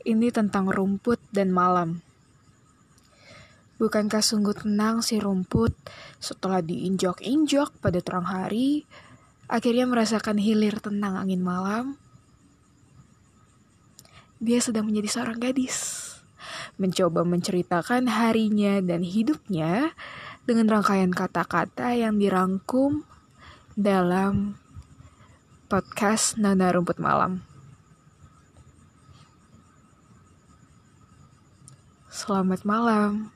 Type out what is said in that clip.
Ini tentang rumput dan malam. Bukankah sungguh tenang si rumput setelah diinjak-injak pada terang hari, akhirnya merasakan hilir tenang angin malam? Dia sedang menjadi seorang gadis, mencoba menceritakan harinya dan hidupnya dengan rangkaian kata-kata yang dirangkum dalam podcast Nana Rumput Malam. Selamat malam.